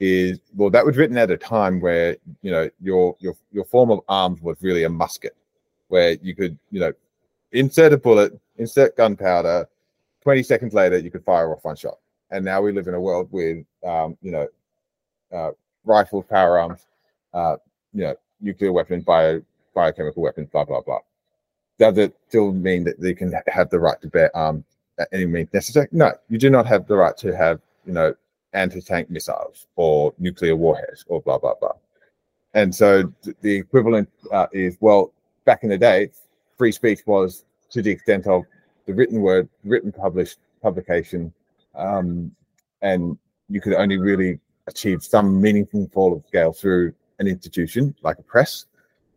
is well that was written at a time where you know your your your form of arms was really a musket, where you could you know insert a bullet, insert gunpowder, twenty seconds later you could fire off one shot. And now we live in a world with um, you know uh, rifles, power arms, uh, you know nuclear weapons, bio biochemical weapons, blah blah blah. Does it still mean that they can have the right to bear arms at any means necessary? No, you do not have the right to have, you know, anti-tank missiles or nuclear warheads or blah blah blah. And so th- the equivalent uh, is well, back in the day, free speech was to the extent of the written word, written published publication, um, and you could only really achieve some meaningful form of scale through an institution like a press.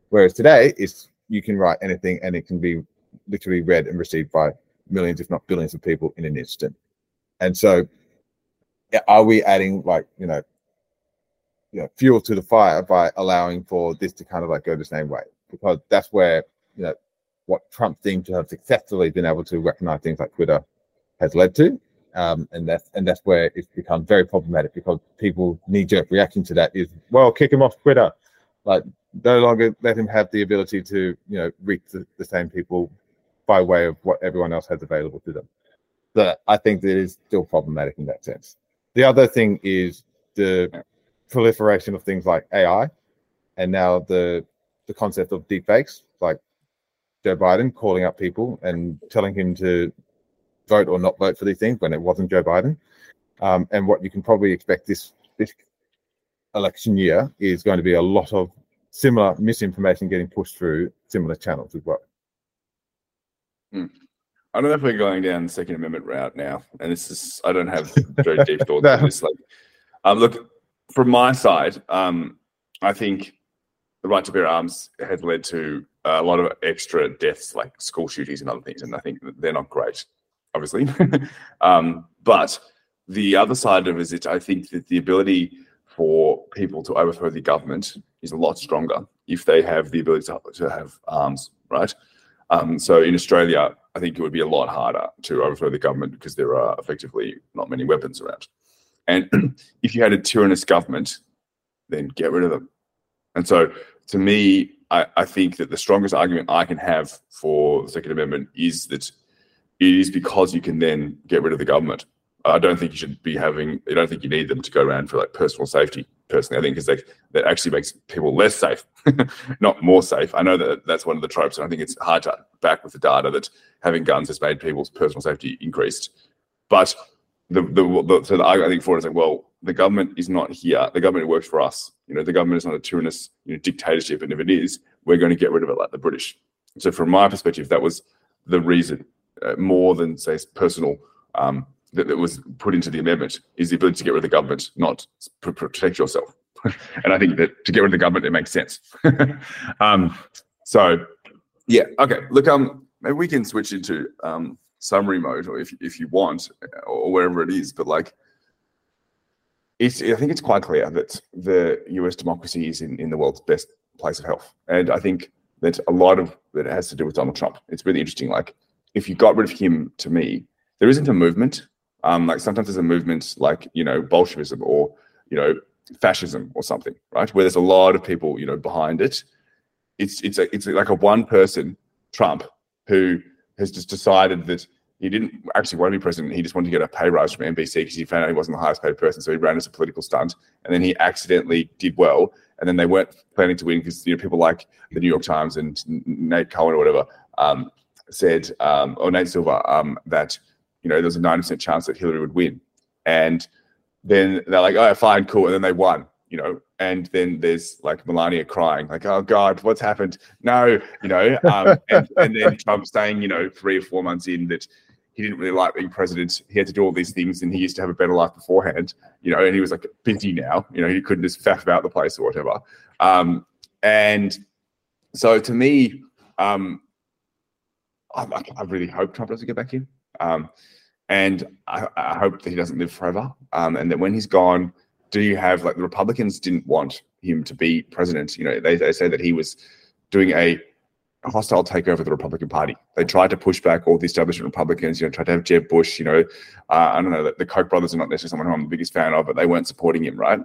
Whereas today, it's you can write anything and it can be literally read and received by millions, if not billions, of people in an instant. And so, are we adding like you know, you know, fuel to the fire by allowing for this to kind of like go the same way? Because that's where you know what Trump seemed to have successfully been able to recognize things like Twitter has led to. Um, and that's and that's where it's become very problematic because people knee jerk reaction to that is well kick him off Twitter, like no longer let him have the ability to you know reach the, the same people by way of what everyone else has available to them. But I think that is still problematic in that sense. The other thing is the proliferation of things like AI, and now the the concept of deepfakes, like Joe Biden calling up people and telling him to vote or not vote for these things when it wasn't Joe Biden. Um, and what you can probably expect this this election year is going to be a lot of similar misinformation getting pushed through similar channels as well. I don't know if we're going down the Second Amendment route now, and this is I don't have <laughs> very deep thoughts on No. this. Like, um, look from my side, um, I think the right to bear arms has led to a lot of extra deaths, like school shootings and other things, and I think they're not great. Obviously. <laughs> um, but the other side of it is that I think that the ability for people to overthrow the government is a lot stronger if they have the ability to, to have arms, right? Um, so in Australia, I think it would be a lot harder to overthrow the government because there are effectively not many weapons around. And <clears throat> if you had a tyrannous government, then get rid of them. And so to me, I, I think that the strongest argument I can have for the Second Amendment is that it is because you can then get rid of the government. I don't think you should be having. I don't think you need them to go around for like personal safety. Personally, I think because like, that actually makes people less safe, <laughs> not more safe. I know that that's one of the tropes, and I think it's hard to back with the data that having guns has made people's personal safety increased. But the the, the so the argument I think for it is like, well, the government is not here. The government works for us. You know, the government is not a tyrannous you know, dictatorship, and if it is, we're going to get rid of it like the British. So, from my perspective, that was the reason, uh, more than say personal, um, that, that was put into the amendment is the ability to get rid of the government, not pr- protect yourself. <laughs> and I think that to get rid of the government, it makes sense. <laughs> um, so, yeah, okay. Look, um, maybe we can switch into um, summary mode, or if if you want, or wherever it is. But like, it's I think it's quite clear that the US democracy is in, in the world's best place of health. And I think that a lot of that has to do with Donald Trump. It's really interesting. Like if you got rid of him to me, there isn't a movement. Um, like sometimes there's a movement like, you know, Bolshevism or, you know, fascism or something, right? Where there's a lot of people, you know, behind it. It's it's a, it's like a one person Trump who has just decided that he didn't actually want to be president. He just wanted to get a pay rise from NBC because he found out he wasn't the highest paid person. So he ran as a political stunt. And then he accidentally did well. And then they weren't planning to win because you know people like the New York Times and Nate Cohen or whatever um, said, um, or Nate Silver, um, that you know there's a 90% chance that Hillary would win. And then they're like, oh, fine, cool. And then they won, you know. And then there's like Melania crying, like, oh God, what's happened? No, you know. Um, and, and then Trump saying, you know, three or four months in that he didn't really like being president. He had to do all these things, and he used to have a better life beforehand, you know. And he was like busy now, you know. He couldn't just faff about the place or whatever. Um, and so, to me, um, I, I, really hope Trump doesn't get back in, um, and I, I, hope that he doesn't live forever, um, and that when he's gone, do you have like the Republicans didn't want him to be president? You know, they, they say that he was doing a hostile takeover of the Republican Party. They tried to push back all the establishment Republicans, you know, tried to have Jeb Bush, you know, uh, I don't know, the, the Koch brothers are not necessarily someone who I'm the biggest fan of, but they weren't supporting him, right?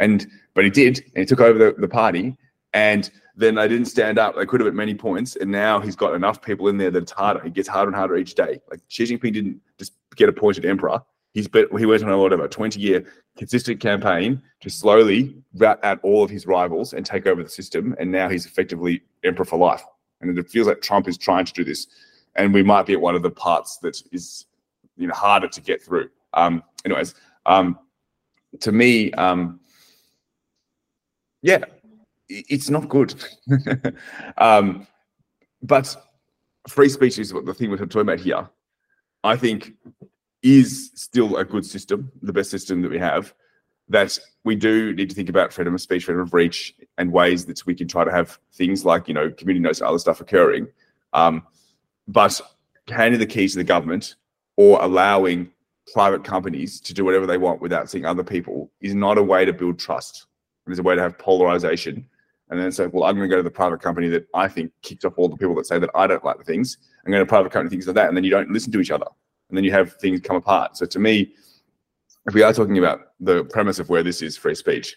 And, but he did, and he took over the, the party. And then they didn't stand up. They could have at many points. And now he's got enough people in there that it's harder. It gets harder and harder each day. Like Xi Jinping didn't just get appointed emperor. He's been, he went on a whatever 20 year consistent campaign to slowly rat out all of his rivals and take over the system. And now he's effectively emperor for life. And it feels like Trump is trying to do this, and we might be at one of the parts that is you know harder to get through. Um, anyways, um, to me, um, yeah, it's not good. <laughs> um, but free speech is what the thing we're talking about here. I think is still a good system, the best system that we have that we do need to think about freedom of speech, freedom of reach, and ways that we can try to have things like you know community notes and other stuff occurring. Um, but handing the keys to the government or allowing private companies to do whatever they want without seeing other people is not a way to build trust. It's a way to have polarization. And then say, well, I'm going to go to the private company that I think kicks off all the people that say that I don't like the things. I'm going to private company things like that, and then you don't listen to each other, and then you have things come apart. So to me, if we are talking about the premise of where this is free speech,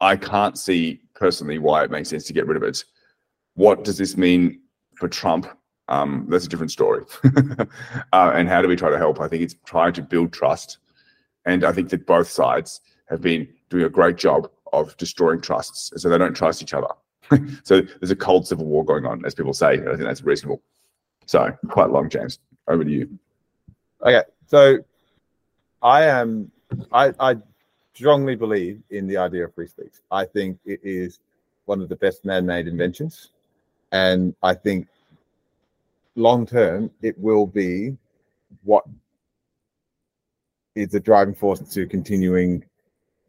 I can't see personally why it makes sense to get rid of it. What does this mean for Trump? Um, that's a different story. <laughs> uh, and how do we try to help? I think it's trying to build trust. And I think that both sides have been doing a great job of destroying trusts. So they don't trust each other. <laughs> so there's a cold civil war going on, as people say. I think that's reasonable. So quite long, James. Over to you. Okay. So I am I, I strongly believe in the idea of free speech. I think it is one of the best man-made inventions, and I think long term it will be what is the driving force to continuing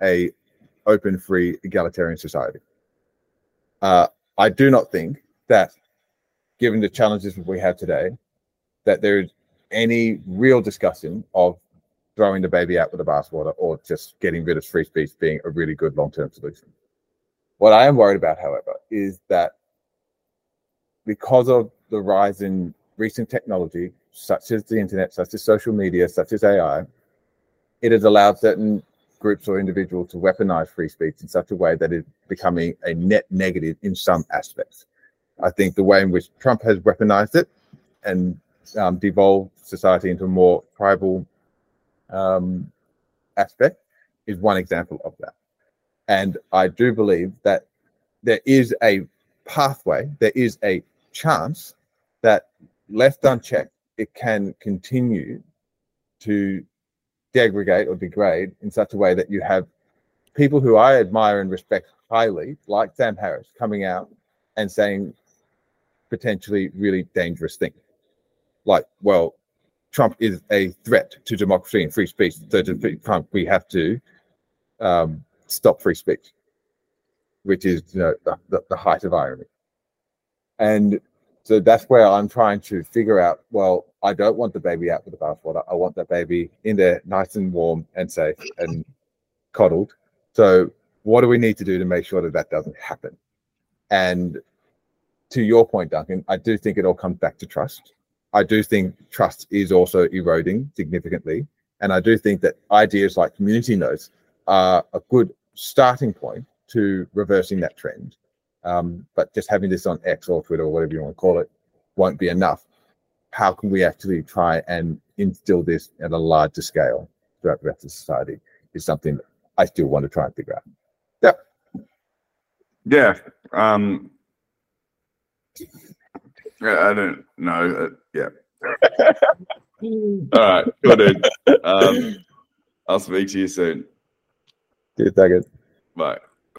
a open, free, egalitarian society. Uh, I do not think that, given the challenges that we have today, that there is any real discussion of throwing the baby out with the bathwater or just getting rid of free speech being a really good long-term solution. What I am worried about, however, is that because of the rise in recent technology, such as the internet, such as social media, such as AI, it has allowed certain groups or individuals to weaponize free speech in such a way that it's becoming a net negative in some aspects. I think the way in which Trump has weaponized it and um, devolved society into a more tribal um, aspect is one example of that. And I do believe that there is a pathway, there is a chance that left unchecked, it can continue to degrade or degrade in such a way that you have people who I admire and respect highly, like Sam Harris, coming out and saying potentially really dangerous things. Like, well, Trump is a threat to democracy and free speech. So to Trump, we have to um, stop free speech, which is you know the, the, the height of irony. And so that's where I'm trying to figure out. Well, I don't want the baby out with the bathwater. I want that baby in there, nice and warm and safe and coddled. So, what do we need to do to make sure that that doesn't happen? And to your point, Duncan, I do think it all comes back to trust. I do think trust is also eroding significantly. And I do think that ideas like community notes are a good starting point to reversing that trend. Um, but just having this on X or Twitter or whatever you want to call it won't be enough. How can we actually try and instill this at a larger scale throughout the rest of society is something I still want to try and figure out. Yeah. Yeah. Um, yeah, I don't know. Uh, yeah. <laughs> All right. Good. dude. Um, I'll speak to you soon. Dude, that good. Bye.